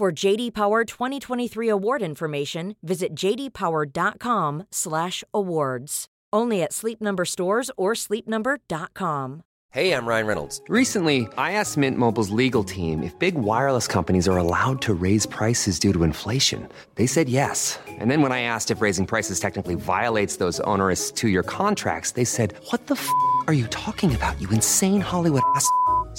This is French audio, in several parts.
For JD Power 2023 award information, visit jdpower.com/awards. Only at Sleep Number stores or sleepnumber.com. Hey, I'm Ryan Reynolds. Recently, I asked Mint Mobile's legal team if big wireless companies are allowed to raise prices due to inflation. They said yes. And then when I asked if raising prices technically violates those onerous two-year contracts, they said, "What the f*** are you talking about? You insane Hollywood ass."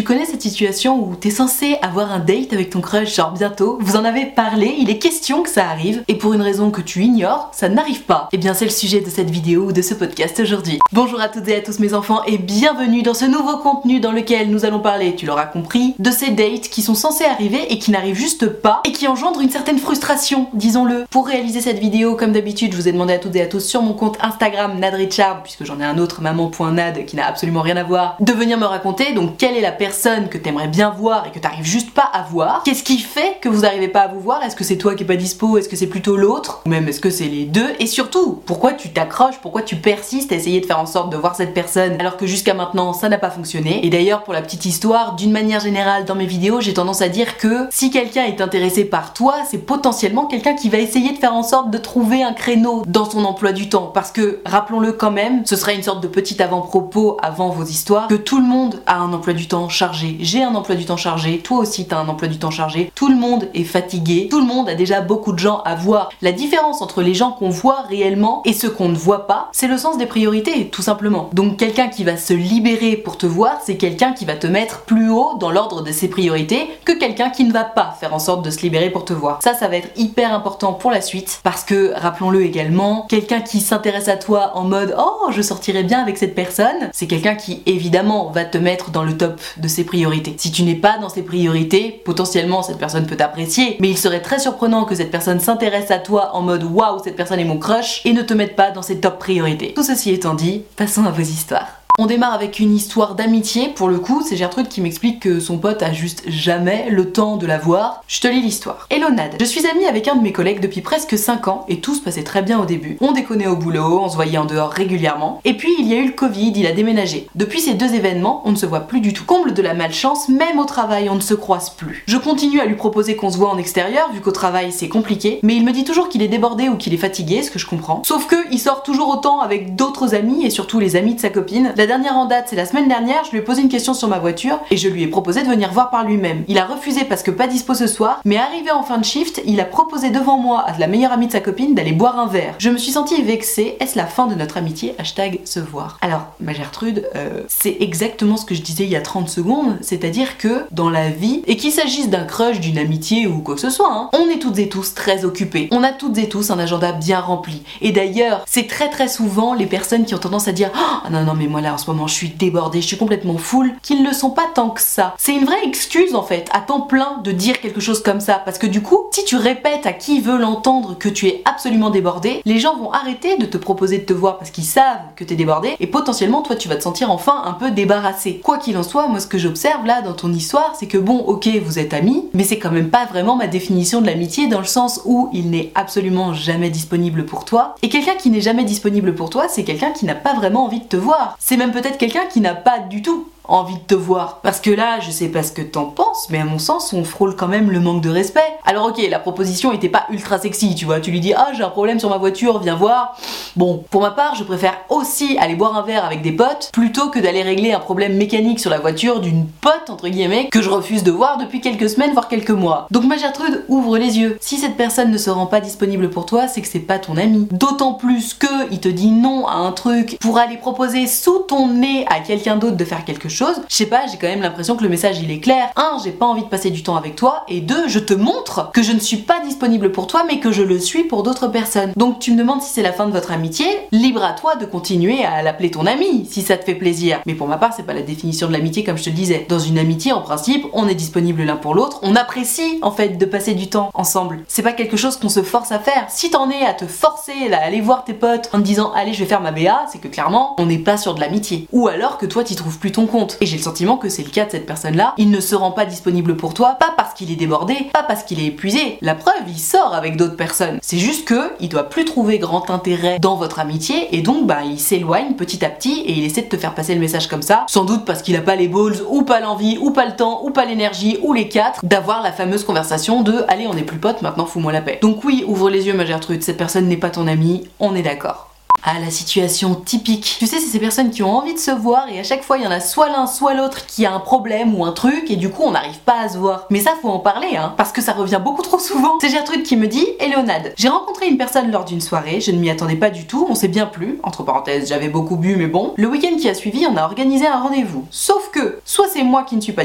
Tu connais cette situation où t'es censé avoir un date avec ton crush genre bientôt, vous en avez parlé, il est question que ça arrive, et pour une raison que tu ignores, ça n'arrive pas. Et bien c'est le sujet de cette vidéo ou de ce podcast aujourd'hui. Bonjour à toutes et à tous mes enfants et bienvenue dans ce nouveau contenu dans lequel nous allons parler, tu l'auras compris, de ces dates qui sont censés arriver et qui n'arrivent juste pas et qui engendrent une certaine frustration, disons-le. Pour réaliser cette vidéo, comme d'habitude, je vous ai demandé à toutes et à tous sur mon compte Instagram NadRichard, puisque j'en ai un autre maman.nad qui n'a absolument rien à voir, de venir me raconter donc quelle est la personne que t'aimerais bien voir et que t'arrives juste pas à voir Qu'est-ce qui fait que vous n'arrivez pas à vous voir? Est-ce que c'est toi qui est pas dispo? Est-ce que c'est plutôt l'autre? Ou même est-ce que c'est les deux? Et surtout, pourquoi tu t'accroches? Pourquoi tu persistes à essayer de faire en sorte de voir cette personne? Alors que jusqu'à maintenant ça n'a pas fonctionné. Et d'ailleurs, pour la petite histoire, d'une manière générale dans mes vidéos, j'ai tendance à dire que si quelqu'un est intéressé par toi, c'est potentiellement quelqu'un qui va essayer de faire en sorte de trouver un créneau dans son emploi du temps. Parce que, rappelons-le quand même, ce serait une sorte de petit avant-propos avant vos histoires, que tout le monde a un emploi du temps chargé. J'ai un emploi du temps chargé, toi aussi t'as un emploi du temps chargé, tout le monde est fatigué, tout le monde a déjà beaucoup de gens à voir. La différence entre les gens qu'on voit réellement et ceux qu'on ne voit pas, c'est le sens des priorités, tout simplement. Donc quelqu'un qui va se libérer pour te voir, c'est quelqu'un qui va te mettre plus haut dans l'ordre de ses priorités que quelqu'un qui ne va pas faire en sorte de se libérer pour te voir. Ça, ça va être hyper important pour la suite parce que, rappelons-le également, quelqu'un qui s'intéresse à toi en mode oh je sortirai bien avec cette personne, c'est quelqu'un qui évidemment va te mettre dans le top de ses priorités si tu n'es pas dans ses priorités, potentiellement cette personne peut t'apprécier, mais il serait très surprenant que cette personne s'intéresse à toi en mode waouh, cette personne est mon crush et ne te mette pas dans ses top priorités. Tout ceci étant dit, passons à vos histoires. On démarre avec une histoire d'amitié, pour le coup, c'est Gertrude qui m'explique que son pote a juste jamais le temps de la voir. Je te lis l'histoire. Hello Nad, je suis amie avec un de mes collègues depuis presque 5 ans et tout se passait très bien au début. On déconnait au boulot, on se voyait en dehors régulièrement. Et puis il y a eu le Covid, il a déménagé. Depuis ces deux événements, on ne se voit plus du tout. Comble de la malchance, même au travail, on ne se croise plus. Je continue à lui proposer qu'on se voit en extérieur, vu qu'au travail c'est compliqué, mais il me dit toujours qu'il est débordé ou qu'il est fatigué, ce que je comprends. Sauf que il sort toujours autant avec d'autres amis et surtout les amis de sa copine dernière en date, c'est la semaine dernière, je lui ai posé une question sur ma voiture et je lui ai proposé de venir voir par lui-même. Il a refusé parce que pas dispo ce soir, mais arrivé en fin de shift, il a proposé devant moi à la meilleure amie de sa copine d'aller boire un verre. Je me suis sentie vexée, est-ce la fin de notre amitié? Hashtag se voir. Alors, ma Gertrude, euh, c'est exactement ce que je disais il y a 30 secondes, c'est-à-dire que dans la vie, et qu'il s'agisse d'un crush, d'une amitié ou quoi que ce soit, hein, on est toutes et tous très occupés. On a toutes et tous un agenda bien rempli. Et d'ailleurs, c'est très très souvent les personnes qui ont tendance à dire Ah non, non, mais moi là ce moment je suis débordée, je suis complètement full, qu'ils ne sont pas tant que ça. C'est une vraie excuse en fait, à temps plein, de dire quelque chose comme ça. Parce que du coup, si tu répètes à qui veut l'entendre que tu es absolument débordé, les gens vont arrêter de te proposer de te voir parce qu'ils savent que tu es débordé et potentiellement toi tu vas te sentir enfin un peu débarrassé. Quoi qu'il en soit, moi ce que j'observe là dans ton histoire, c'est que bon, ok, vous êtes amis, mais c'est quand même pas vraiment ma définition de l'amitié dans le sens où il n'est absolument jamais disponible pour toi. Et quelqu'un qui n'est jamais disponible pour toi, c'est quelqu'un qui n'a pas vraiment envie de te voir. C'est même peut-être quelqu'un qui n'a pas du tout envie de te voir. Parce que là, je sais pas ce que t'en penses, mais à mon sens, on frôle quand même le manque de respect. Alors ok, la proposition était pas ultra sexy, tu vois, tu lui dis ah j'ai un problème sur ma voiture, viens voir. Bon, pour ma part, je préfère aussi aller boire un verre avec des potes plutôt que d'aller régler un problème mécanique sur la voiture d'une pote entre guillemets que je refuse de voir depuis quelques semaines voire quelques mois. Donc ma Gertrude, ouvre les yeux. Si cette personne ne se rend pas disponible pour toi, c'est que c'est pas ton ami. D'autant plus que il te dit non à un truc pour aller proposer sous ton nez à quelqu'un d'autre de faire quelque chose je sais pas, j'ai quand même l'impression que le message il est clair. Un, j'ai pas envie de passer du temps avec toi, et deux, je te montre que je ne suis pas disponible pour toi, mais que je le suis pour d'autres personnes. Donc tu me demandes si c'est la fin de votre amitié, libre à toi de continuer à l'appeler ton ami, si ça te fait plaisir. Mais pour ma part, c'est pas la définition de l'amitié comme je te le disais. Dans une amitié, en principe, on est disponible l'un pour l'autre, on apprécie en fait de passer du temps ensemble. C'est pas quelque chose qu'on se force à faire. Si t'en es à te forcer à aller voir tes potes en te disant allez je vais faire ma BA, c'est que clairement on n'est pas sur de l'amitié. Ou alors que toi t'y trouves plus ton compte. Et j'ai le sentiment que c'est le cas de cette personne-là. Il ne se rend pas disponible pour toi, pas parce qu'il est débordé, pas parce qu'il est épuisé. La preuve, il sort avec d'autres personnes. C'est juste que il doit plus trouver grand intérêt dans votre amitié et donc bah il s'éloigne petit à petit et il essaie de te faire passer le message comme ça. Sans doute parce qu'il a pas les balls ou pas l'envie ou pas le temps ou pas l'énergie ou les quatre d'avoir la fameuse conversation de allez on est plus potes maintenant fous-moi la paix. Donc oui, ouvre les yeux ma Gertrude, cette personne n'est pas ton ami, on est d'accord. Ah, la situation typique. Tu sais, c'est ces personnes qui ont envie de se voir et à chaque fois il y en a soit l'un soit l'autre qui a un problème ou un truc et du coup on n'arrive pas à se voir. Mais ça faut en parler hein, parce que ça revient beaucoup trop souvent. C'est Gertrude qui me dit Léonade, j'ai rencontré une personne lors d'une soirée, je ne m'y attendais pas du tout, on s'est bien plu, entre parenthèses j'avais beaucoup bu mais bon. Le week-end qui a suivi on a organisé un rendez-vous. Sauf que, soit c'est moi qui ne suis pas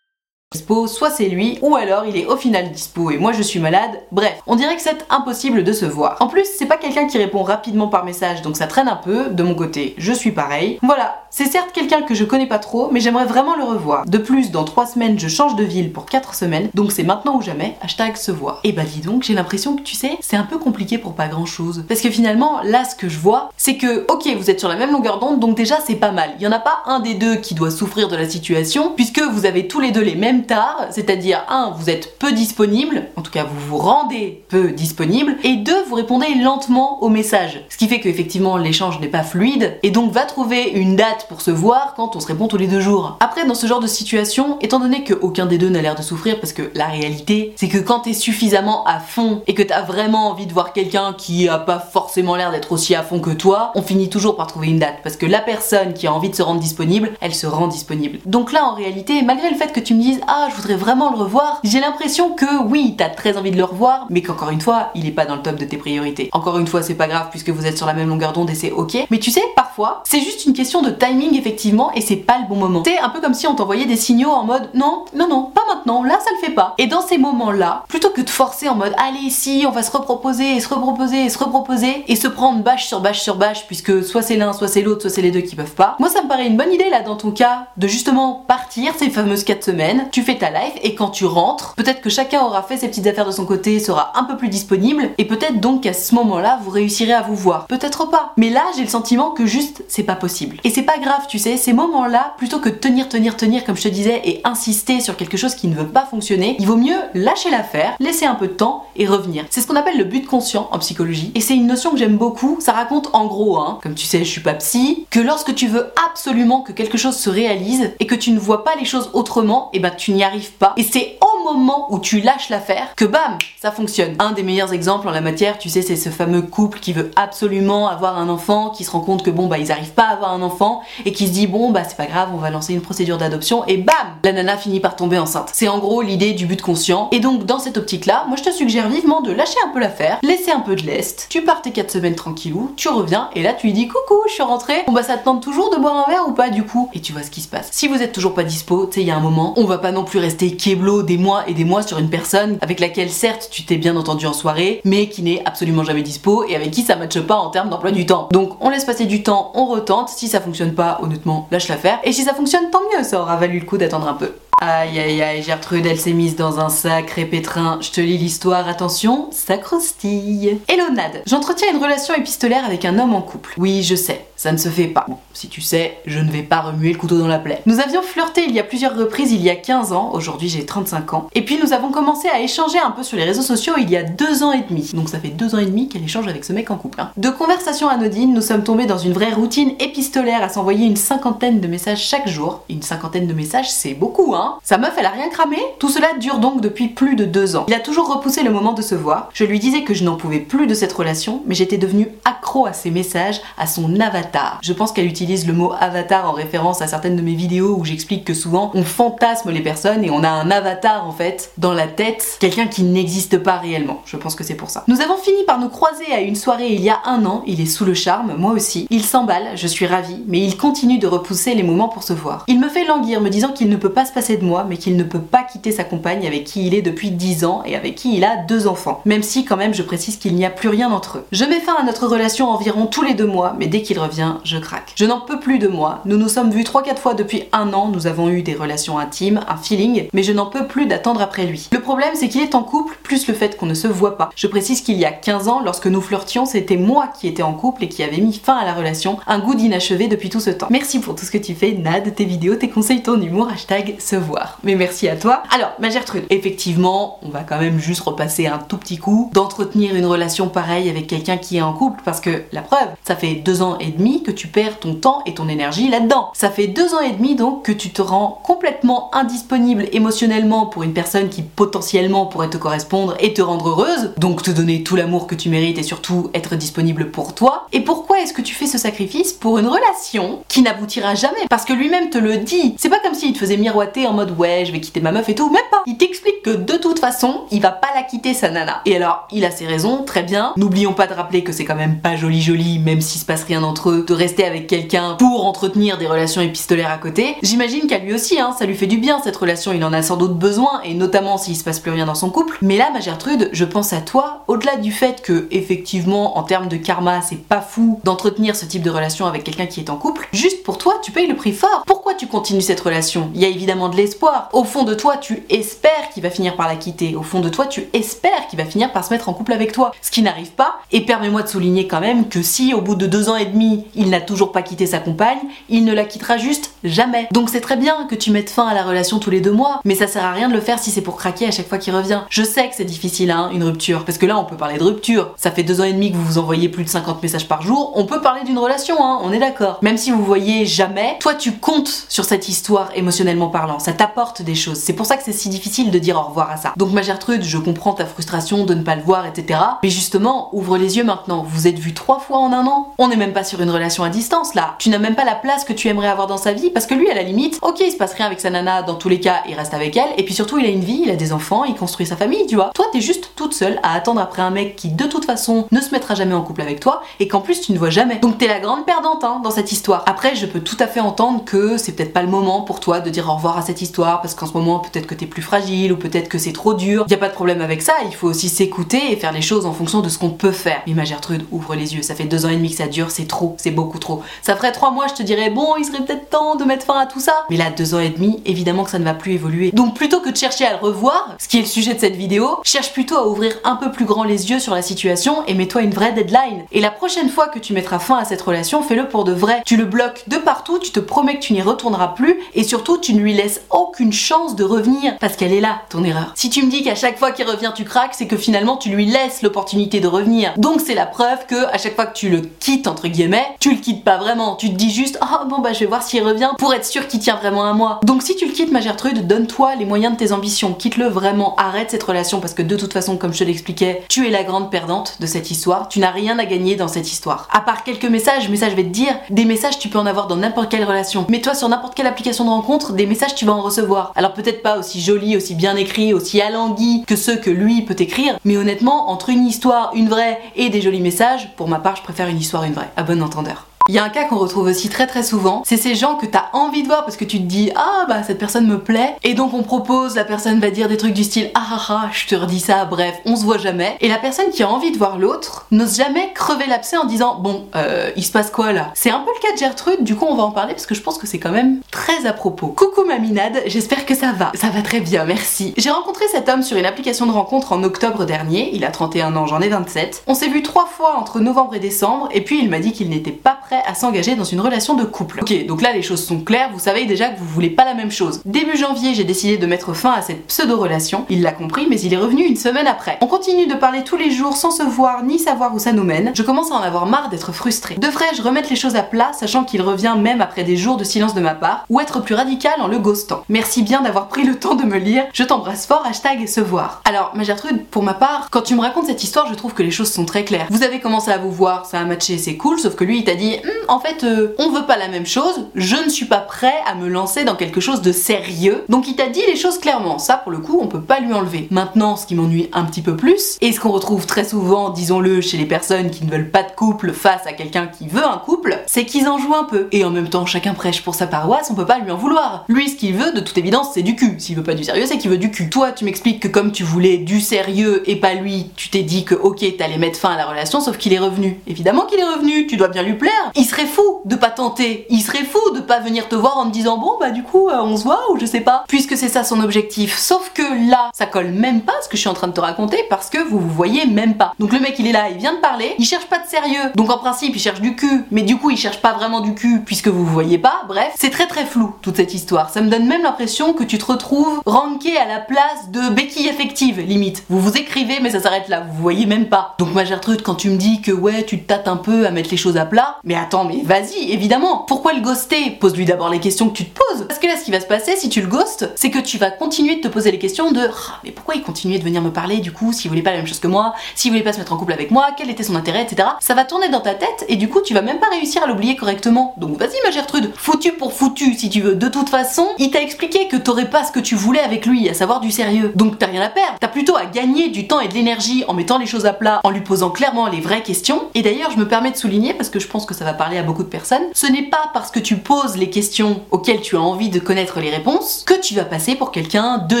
dispo, soit c'est lui, ou alors il est au final dispo et moi je suis malade. Bref, on dirait que c'est impossible de se voir. En plus, c'est pas quelqu'un qui répond rapidement par message, donc ça traîne un peu. De mon côté, je suis pareil. Voilà, c'est certes quelqu'un que je connais pas trop, mais j'aimerais vraiment le revoir. De plus, dans 3 semaines, je change de ville pour 4 semaines, donc c'est maintenant ou jamais, hashtag se voir. Et bah dis donc, j'ai l'impression que tu sais, c'est un peu compliqué pour pas grand chose. Parce que finalement, là ce que je vois, c'est que, ok, vous êtes sur la même longueur d'onde, donc déjà c'est pas mal. Il y en a pas un des deux qui doit souffrir de la situation, puisque vous avez tous les deux les mêmes tard, c'est-à-dire un, vous êtes peu disponible, en tout cas vous vous rendez peu disponible, et deux, vous répondez lentement aux messages. Ce qui fait qu'effectivement l'échange n'est pas fluide, et donc va trouver une date pour se voir quand on se répond tous les deux jours. Après, dans ce genre de situation, étant donné que aucun des deux n'a l'air de souffrir, parce que la réalité, c'est que quand t'es suffisamment à fond et que t'as vraiment envie de voir quelqu'un qui a pas forcément l'air d'être aussi à fond que toi, on finit toujours par trouver une date, parce que la personne qui a envie de se rendre disponible, elle se rend disponible. Donc là, en réalité, malgré le fait que tu me dises ah je voudrais vraiment le revoir, j'ai l'impression que oui, t'as très envie de le revoir, mais qu'encore une fois, il est pas dans le top de tes priorités. Encore une fois, c'est pas grave puisque vous êtes sur la même longueur d'onde et c'est ok. Mais tu sais, parfois, c'est juste une question de timing effectivement et c'est pas le bon moment. C'est un peu comme si on t'envoyait des signaux en mode non, non, non, pas maintenant, là ça le fait pas. Et dans ces moments-là, plutôt que de forcer en mode allez si, on va se reproposer et se reproposer et se reproposer et se prendre bâche sur bâche sur bâche puisque soit c'est l'un, soit c'est l'autre, soit c'est les deux qui peuvent pas. Moi ça me paraît une bonne idée là dans ton cas de justement partir ces fameuses 4 semaines, fais ta life et quand tu rentres, peut-être que chacun aura fait ses petites affaires de son côté, sera un peu plus disponible et peut-être donc qu'à ce moment-là vous réussirez à vous voir. Peut-être pas. Mais là j'ai le sentiment que juste c'est pas possible. Et c'est pas grave, tu sais, ces moments-là, plutôt que tenir, tenir, tenir comme je te disais et insister sur quelque chose qui ne veut pas fonctionner, il vaut mieux lâcher l'affaire, laisser un peu de temps et revenir. C'est ce qu'on appelle le but conscient en psychologie et c'est une notion que j'aime beaucoup. Ça raconte en gros, hein, comme tu sais, je suis pas psy, que lorsque tu veux absolument que quelque chose se réalise et que tu ne vois pas les choses autrement, et ben tu n'y arrives pas. Et c'est moment où tu lâches l'affaire que bam, ça fonctionne. Un des meilleurs exemples en la matière, tu sais, c'est ce fameux couple qui veut absolument avoir un enfant, qui se rend compte que bon bah ils arrivent pas à avoir un enfant et qui se dit bon bah c'est pas grave, on va lancer une procédure d'adoption et bam, la nana finit par tomber enceinte. C'est en gros l'idée du but conscient. Et donc dans cette optique là, moi je te suggère vivement de lâcher un peu l'affaire, laisser un peu de lest, tu pars tes 4 semaines tranquillou, tu reviens et là tu lui dis coucou, je suis rentrée. Bon bah ça te tente toujours de boire un verre ou pas du coup? Et tu vois ce qui se passe. Si vous êtes toujours pas dispo, tu sais, il y a un moment, on va pas non plus rester keblo des et des mois sur une personne avec laquelle certes tu t'es bien entendu en soirée, mais qui n'est absolument jamais dispo et avec qui ça matche pas en termes d'emploi du temps. Donc on laisse passer du temps, on retente. Si ça fonctionne pas, honnêtement, lâche l'affaire. Et si ça fonctionne, tant mieux, ça aura valu le coup d'attendre un peu. Aïe aïe aïe, Gertrude, elle s'est mise dans un sacré pétrin. Je te lis l'histoire, attention, ça croustille. Hello Nad, j'entretiens une relation épistolaire avec un homme en couple. Oui, je sais, ça ne se fait pas. Bon, si tu sais, je ne vais pas remuer le couteau dans la plaie. Nous avions flirté il y a plusieurs reprises il y a 15 ans, aujourd'hui j'ai 35 ans. Et puis nous avons commencé à échanger un peu sur les réseaux sociaux il y a 2 ans et demi. Donc ça fait 2 ans et demi qu'elle échange avec ce mec en couple. hein. De conversations anodines, nous sommes tombés dans une vraie routine épistolaire à s'envoyer une cinquantaine de messages chaque jour. Une cinquantaine de messages, c'est beaucoup, hein Sa meuf, elle a rien cramé Tout cela dure donc depuis plus de 2 ans. Il a toujours repoussé le moment de se voir. Je lui disais que je n'en pouvais plus de cette relation, mais j'étais devenue accro à ses messages, à son avatar. Je pense qu'elle utilise le mot avatar en référence à certaines de mes vidéos où j'explique que souvent on fantasme les personnes et on a un avatar en fait dans la tête, quelqu'un qui n'existe pas réellement. Je pense que c'est pour ça. Nous avons fini par nous croiser à une soirée il y a un an, il est sous le charme, moi aussi. Il s'emballe, je suis ravie, mais il continue de repousser les moments pour se voir. Il me fait languir, me disant qu'il ne peut pas se passer de moi, mais qu'il ne peut pas quitter sa compagne avec qui il est depuis 10 ans et avec qui il a deux enfants. Même si quand même je précise qu'il n'y a plus rien entre eux. Je mets fin à notre relation environ tous les deux mois, mais dès qu'il revient, je craque. Je n'en peux plus de moi. Nous nous sommes vus 3-4 fois depuis un an, nous avons eu des relations intimes, un feeling, mais je n'en peux plus d'attendre après lui. Le problème c'est qu'il est en couple, plus le fait qu'on ne se voit pas. Je précise qu'il y a 15 ans, lorsque nous flirtions, c'était moi qui étais en couple et qui avait mis fin à la relation, un goût d'inachevé depuis tout ce temps. Merci pour tout ce que tu fais, Nad, tes vidéos, tes conseils, ton humour, hashtag se voir. Mais merci à toi. Alors, ma Gertrude, effectivement, on va quand même juste repasser un tout petit coup d'entretenir une relation pareille avec quelqu'un qui est en couple parce que la preuve, ça fait deux ans et demi que tu perds ton temps et ton énergie là-dedans. Ça fait deux ans et demi donc que tu te rends complètement indisponible émotionnellement pour une personne qui potentiellement pourrait te correspondre et te rendre heureuse, donc te donner tout l'amour que tu mérites et surtout être disponible pour toi. Et pourquoi est-ce que tu fais ce sacrifice pour une relation qui n'aboutira jamais? Parce que lui-même te le dit. C'est pas comme s'il te faisait miroiter en mode ouais, je vais quitter ma meuf et tout, même pas. Il t'explique que de toute façon, il va pas la quitter sa nana. Et alors, il a ses raisons, très bien. N'oublions pas de rappeler que c'est quand même pas joli joli, même s'il se passe rien entre eux, de rester avec quelqu'un pour entretenir des relations épistolaires à côté. J'imagine qu'à lui aussi, hein, ça lui fait du bien cette relation, il en a sans doute besoin, et notamment s'il se passe plus rien dans son couple. Mais là, ma Gertrude, je pense à toi, au-delà du fait que, effectivement, en termes de karma, c'est pas fou d'entretenir ce type de relation avec quelqu'un qui est en couple, juste pour toi, tu payes le prix fort. Pourquoi tu continues cette relation? Il y a évidemment de l'espoir. Au fond de toi, tu espères qu'il va finir par la quitter. Au fond de toi, tu espères qu'il va finir par se mettre en couple avec toi. Ce qui n'arrive pas. Et permets-moi de souligner quand même que si au bout de deux ans et demi, il n'a toujours pas quitté sa compagne, il ne la quittera juste jamais. Donc c'est très bien que tu mettes fin à la relation tous les deux mois, mais ça sert à rien de le faire si c'est pour craquer à chaque fois qu'il revient. Je sais que c'est difficile, hein, une rupture, parce que là on peut parler de rupture. Ça fait deux ans et demi que vous vous envoyez plus de 50 messages par jour, on peut parler d'une relation, hein, on est d'accord. Même si vous voyez jamais, toi tu comptes sur cette histoire émotionnellement parlant, ça t'apporte des choses. C'est pour ça que c'est si difficile de dire au revoir à ça. Donc ma Gertrude, je comprends ta frustration de ne pas le voir, etc. Mais justement, ouvre les yeux maintenant. Vous êtes vus trois fois en un an. On n'est même pas sur une relation à distance là. Tu n'as même pas la place que tu aimerais avoir dans sa vie parce que lui, à la limite, ok, il se passe rien avec sa nana, dans tous les cas, il reste avec elle. Et puis surtout, il a une vie, il a des enfants, il construit sa famille, tu vois. Toi, t'es juste toute seule à attendre après un mec qui, de toute façon, ne se mettra jamais en couple avec toi et qu'en plus tu ne vois jamais. Donc t'es la grande perdante hein, dans cette histoire. Après, je peux tout à fait entendre que c'est peut-être pas le moment pour toi de dire au revoir à cette histoire parce qu'en ce moment, peut-être que t'es plus fragile ou peut-être que c'est trop dur. Y a pas de problème avec ça, il faut aussi s'écouter et faire les choses en fonction de ce qu'on peut faire. Mais ma Gertrude, ouvre les yeux, ça fait deux ans et demi que ça dure, c'est trop, c'est beaucoup trop. Ça ferait trois mois, je te dirais, bon, il serait peut-être temps de mettre fin à tout ça. Mais là, deux ans et demi, évidemment que ça ne va plus évoluer. Donc plutôt que de chercher à le revoir, ce qui est le sujet de cette vidéo, cherche plutôt à ouvrir un peu plus grand les yeux sur la situation et mets-toi une vraie deadline. Et la prochaine fois que tu mettras fin à cette relation, fais-le pour de vrai. Tu le bloques de partout, tu te promets que tu n'y retourneras plus et surtout tu ne lui laisses aucune chance de revenir parce qu'elle est là, ton erreur. Si tu me dis qu'à chaque fois qu'il revient tu craques, c'est que finalement tu lui laisses l'opportunité de revenir. Donc c'est la preuve que à chaque fois que tu le quittes entre guillemets, tu le quittes pas vraiment. Tu te dis juste, oh bon bah je vais voir s'il revient pour être sûr qu'il tient vraiment à moi. Donc si tu le quittes, ma Gertrude, donne-toi les moyens de tes ambitions. Quitte-le vraiment, arrête cette relation parce que de toute façon, comme je te l'expliquais, tu es la grande perdante de cette histoire. Tu n'as rien à gagner dans cette histoire. À part quelques messages, mais ça je vais te dire, des messages tu peux en avoir dans n'importe quelle relation. Mais toi sur n'importe quelle application de rencontre, des messages tu vas en recevoir. Alors peut-être pas aussi jolis, aussi bien écrits, aussi alanguis que ceux que lui peut écrire, mais honnêtement, entre une histoire, une vraie et des jolis messages, pour ma part, je préfère une histoire, une vraie. À bon entendeur grandeur. Il y a un cas qu'on retrouve aussi très très souvent, c'est ces gens que t'as envie de voir parce que tu te dis ah bah cette personne me plaît. Et donc on propose, la personne va dire des trucs du style ah ah ah je te redis ça, bref on se voit jamais. Et la personne qui a envie de voir l'autre n'ose jamais crever l'abcès en disant bon euh, il se passe quoi là? C'est un peu le cas de Gertrude, du coup on va en parler parce que je pense que c'est quand même très à propos. Coucou ma minade, j'espère que ça va, ça va très bien, merci. J'ai rencontré cet homme sur une application de rencontre en octobre dernier, il a 31 ans, j'en ai 27. On s'est vu trois fois entre novembre et décembre. Et puis il m'a dit qu'il n'était pas prêt à s'engager dans une relation de couple. Ok, donc là les choses sont claires, vous savez déjà que vous voulez pas la même chose. Début janvier, j'ai décidé de mettre fin à cette pseudo-relation. Il l'a compris, mais il est revenu une semaine après. On continue de parler tous les jours sans se voir ni savoir où ça nous mène. Je commence à en avoir marre d'être frustrée. Devrais-je remettre les choses à plat, sachant qu'il revient même après des jours de silence de ma part, ou être plus radical en le ghostant Merci bien d'avoir pris le temps de me lire. Je t'embrasse fort, hashtag se voir. Alors, ma Gertrude, pour ma part, quand tu me racontes cette histoire, je trouve que les choses sont très claires. Vous avez commencé à vous voir, ça a matché, c'est cool, sauf que lui il t'a dit, hum, en fait, euh, on veut pas la même chose, je ne suis pas prêt à me lancer dans quelque chose de sérieux. Donc il t'a dit les choses clairement, ça pour le coup, on peut pas lui enlever. Maintenant, ce qui m'ennuie un petit peu plus, et ce qu'on retrouve très souvent, disons-le, chez les personnes qui ne veulent pas de couple face à quelqu'un qui veut un couple, c'est qu'ils en jouent un peu. Et en même temps, chacun prêche pour sa paroisse, on peut pas lui en vouloir. Lui, ce qu'il veut, de toute évidence, c'est du cul. S'il veut pas du sérieux, c'est qu'il veut du cul. Toi, tu m'expliques que comme tu voulais du sérieux et pas lui, tu t'es dit que ok, t'allais mettre fin à la relation, sauf qu'il est revenu. Évidemment qu'il est revenu, tu dois bien lui plaire. Il serait fou de pas tenter. Il serait fou de pas venir te voir en te disant bon bah du coup euh, on se voit ou je sais pas. Puisque c'est ça son objectif. Sauf que là, ça colle même pas ce que je suis en train de te raconter parce que vous vous voyez même pas. Donc le mec il est là, il vient de parler, il cherche pas de sérieux. Donc en principe il cherche du cul, mais du coup il cherche pas vraiment du cul puisque vous vous voyez pas. Bref, c'est très très flou toute cette histoire. Ça me donne même l'impression que tu te retrouves ranké à la place de béquille affective limite. Vous vous écrivez mais ça s'arrête là, vous vous voyez même pas. Donc ma Gertrude quand tu me dis que ouais tu te tâtes un peu à mettre les choses à plat, mais attends mais vas-y évidemment. Pourquoi le ghoster? Pose-lui d'abord les questions que tu te poses. Parce que là, ce qui va se passer si tu le ghostes, c'est que tu vas continuer de te poser les questions de ah, mais pourquoi il continuait de venir me parler du coup s'il voulait pas la même chose que moi, s'il voulait pas se mettre en couple avec moi, quel était son intérêt, etc. Ça va tourner dans ta tête et du coup, tu vas même pas réussir à l'oublier correctement. Donc vas-y, ma Gertrude, foutu pour foutu si tu veux. De toute façon, il t'a expliqué que t'aurais pas ce que tu voulais avec lui, à savoir du sérieux. Donc t'as rien à perdre. T'as plutôt à gagner du temps et de l'énergie en mettant les choses à plat, en lui posant clairement les vraies questions. Et d'ailleurs, je me permets de souligner parce que je pense que ça va parler à beaucoup de personnes. Ce n'est pas parce que tu poses les questions auxquelles tu as envie de connaître les réponses que tu vas passer pour quelqu'un de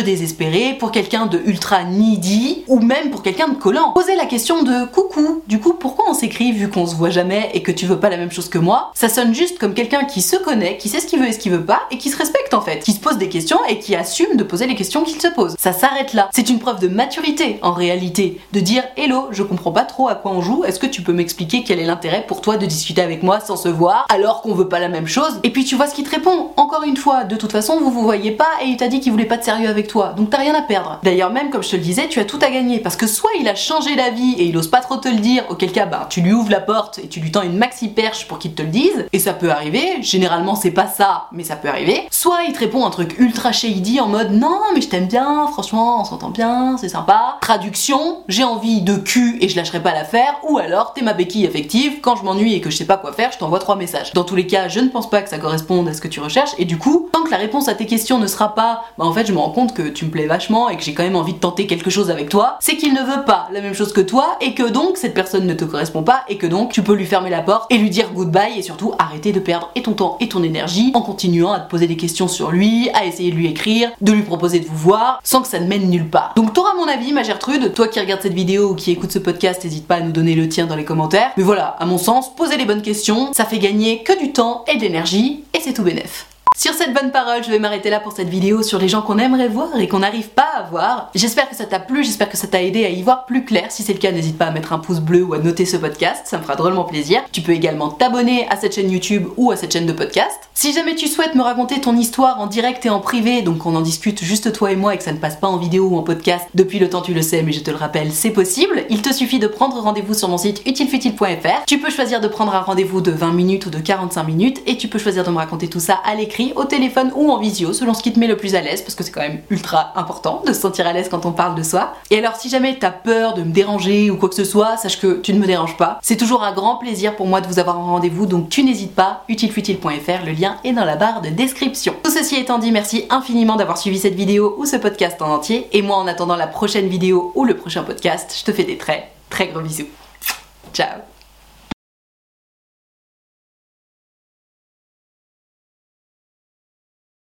désespéré, pour quelqu'un de ultra needy ou même pour quelqu'un de collant. Poser la question de coucou, du coup pourquoi on s'écrit vu qu'on se voit jamais et que tu veux pas la même chose que moi? Ça sonne juste comme quelqu'un qui se connaît, qui sait ce qu'il veut et ce qu'il veut pas et qui se respecte en fait, qui se pose des questions et qui assume de poser les questions qu'il se pose. Ça s'arrête là. C'est une preuve de maturité en réalité, de dire hello, je comprends pas trop à quoi on joue, est-ce que tu peux m'expliquer quel est l'intérêt pour toi de discuter avec moi sans se voir alors qu'on veut pas la même chose Et puis tu vois ce qu'il te répond. Encore une fois, de toute façon, vous vous voyez pas et il t'a dit qu'il voulait pas de sérieux avec toi. Donc t'as rien à perdre. D'ailleurs, même comme je te le disais, tu as tout à gagner parce que soit il a changé d'avis et il ose pas trop te le dire, auquel cas, bah, tu lui ouvres la porte et tu lui tends une maxi perche pour qu'il te le dise, et ça peut arriver. Généralement, c'est pas ça, mais ça peut arriver. Soit il te répond un truc ultra shady en mode non, mais je t'aime bien, franchement, on s'entend bien, c'est sympa. Traduction, j'ai envie de cul et je lâcherai pas l'affaire, ou alors t'es ma béquille affective, quand je m'ennuie et que je sais pas quoi faire, je t'envoie trois messages. Dans tous les cas, je ne pense pas que ça corresponde à ce que tu recherches, et du coup, tant que la réponse à tes questions ne sera pas bah en fait je me rends compte que tu me plais vachement et que j'ai quand même envie de tenter quelque chose avec toi, c'est qu'il ne veut pas la même chose que toi et que donc cette personne ne te correspond pas et que donc tu peux lui fermer la porte et lui dire goodbye et surtout arrêter de perdre et ton temps et ton énergie en continuant à te poser des questions sur lui, à essayer de lui écrire, de lui proposer de vous voir sans que ça ne mène nulle part. Donc t'auras mon avis ma Gertrude, toi qui regardes cette vidéo ou qui écoute ce podcast, n'hésite pas à nous donner le tien dans les commentaires. Mais voilà, à mon sens, poser les bonnes questions, ça fait gagner que du temps et de l'énergie et c'est tout bénef. Sur cette bonne parole, je vais m'arrêter là pour cette vidéo sur les gens qu'on aimerait voir et qu'on n'arrive pas à voir. J'espère que ça t'a plu, j'espère que ça t'a aidé à y voir plus clair. Si c'est le cas, n'hésite pas à mettre un pouce bleu ou à noter ce podcast, ça me fera drôlement plaisir. Tu peux également t'abonner à cette chaîne YouTube ou à cette chaîne de podcast. Si jamais tu souhaites me raconter ton histoire en direct et en privé, donc on en discute juste toi et moi et que ça ne passe pas en vidéo ou en podcast, depuis le temps tu le sais, mais je te le rappelle, c'est possible. Il te suffit de prendre rendez-vous sur mon site utilefutile.fr. Tu peux choisir de prendre un rendez-vous de 20 minutes ou de 45 minutes et tu peux choisir de me raconter tout ça à l'écrit, au téléphone ou en visio, selon ce qui te met le plus à l'aise, parce que c'est quand même ultra important de se sentir à l'aise quand on parle de soi. Et alors si jamais t'as peur de me déranger ou quoi que ce soit, sache que tu ne me déranges pas. C'est toujours un grand plaisir pour moi de vous avoir en rendez-vous, donc tu n'hésites pas, utilefutile.fr, le lien est dans la barre de description. Tout ceci étant dit, merci infiniment d'avoir suivi cette vidéo ou ce podcast en entier, et moi en attendant la prochaine vidéo ou le prochain podcast, je te fais des très très gros bisous. Ciao